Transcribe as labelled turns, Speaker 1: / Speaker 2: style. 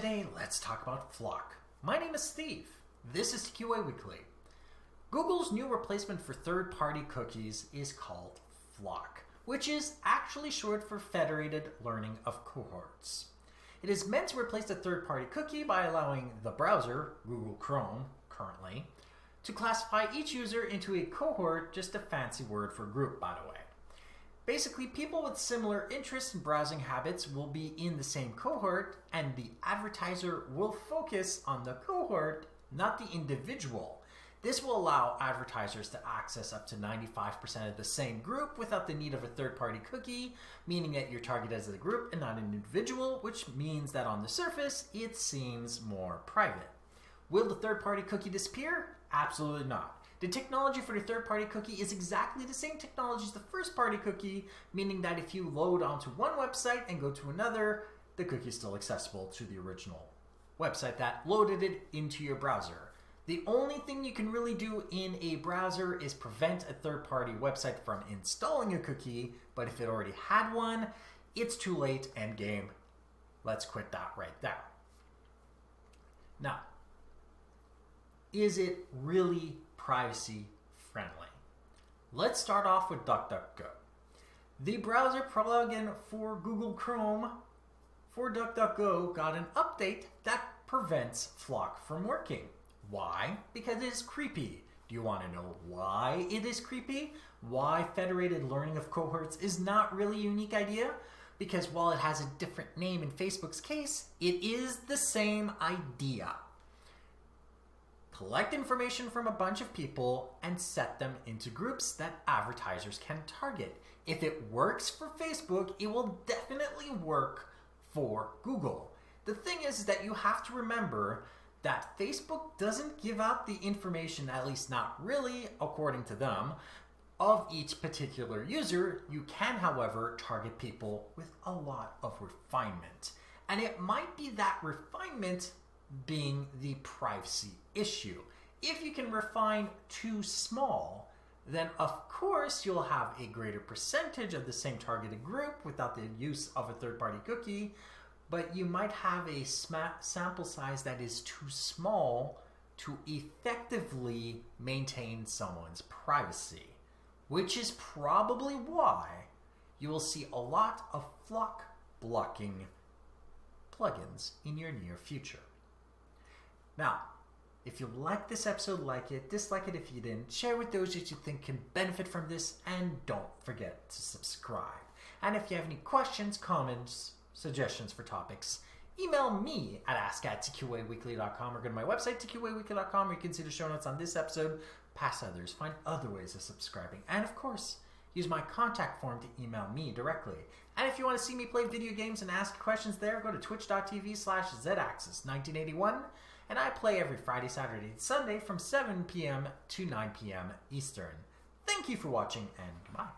Speaker 1: Today, let's talk about FLoC. My name is Steve. This is TQA Weekly. Google's new replacement for third party cookies is called FLoC, which is actually short for Federated Learning of Cohorts. It is meant to replace the third party cookie by allowing the browser, Google Chrome currently, to classify each user into a cohort, just a fancy word for group, by the way. Basically, people with similar interests and browsing habits will be in the same cohort, and the advertiser will focus on the cohort, not the individual. This will allow advertisers to access up to 95% of the same group without the need of a third party cookie, meaning that you're targeted as a group and not an individual, which means that on the surface, it seems more private. Will the third party cookie disappear? Absolutely not. The technology for the third party cookie is exactly the same technology as the first party cookie, meaning that if you load onto one website and go to another, the cookie is still accessible to the original website that loaded it into your browser. The only thing you can really do in a browser is prevent a third party website from installing a cookie, but if it already had one, it's too late end game. Let's quit that right there. Now, is it really privacy friendly. Let's start off with DuckDuckGo. The browser plugin for Google Chrome for DuckDuckGo got an update that prevents FLoC from working. Why? Because it is creepy. Do you want to know why it is creepy? Why federated learning of cohorts is not really a unique idea? Because while it has a different name in Facebook's case, it is the same idea collect information from a bunch of people and set them into groups that advertisers can target. If it works for Facebook, it will definitely work for Google. The thing is, that you have to remember that Facebook doesn't give out the information, at least not really, according to them, of each particular user. You can, however, target people with a lot of refinement. And it might be that refinement being the privacy issue. If you can refine too small, then of course you'll have a greater percentage of the same targeted group without the use of a third party cookie, but you might have a sample size that is too small to effectively maintain someone's privacy, which is probably why you will see a lot of FLoC blocking plugins in your near future. Now, if you like this episode, like it, dislike it if you didn't, share with those that you think can benefit from this, and don't forget to subscribe. And if you have any questions, comments, suggestions for topics, email me at ask at tqaweekly.com or go to my website, tqaweekly.com, where you can see the show notes on this episode, past others, find other ways of subscribing, and of course, use my contact form to email me directly. And if you want to see me play video games and ask questions there, go to twitch.tv slash zaxis1981 and I play every Friday, Saturday, and Sunday from 7 p.m. to 9 p.m. Eastern. Thank you for watching, and goodbye.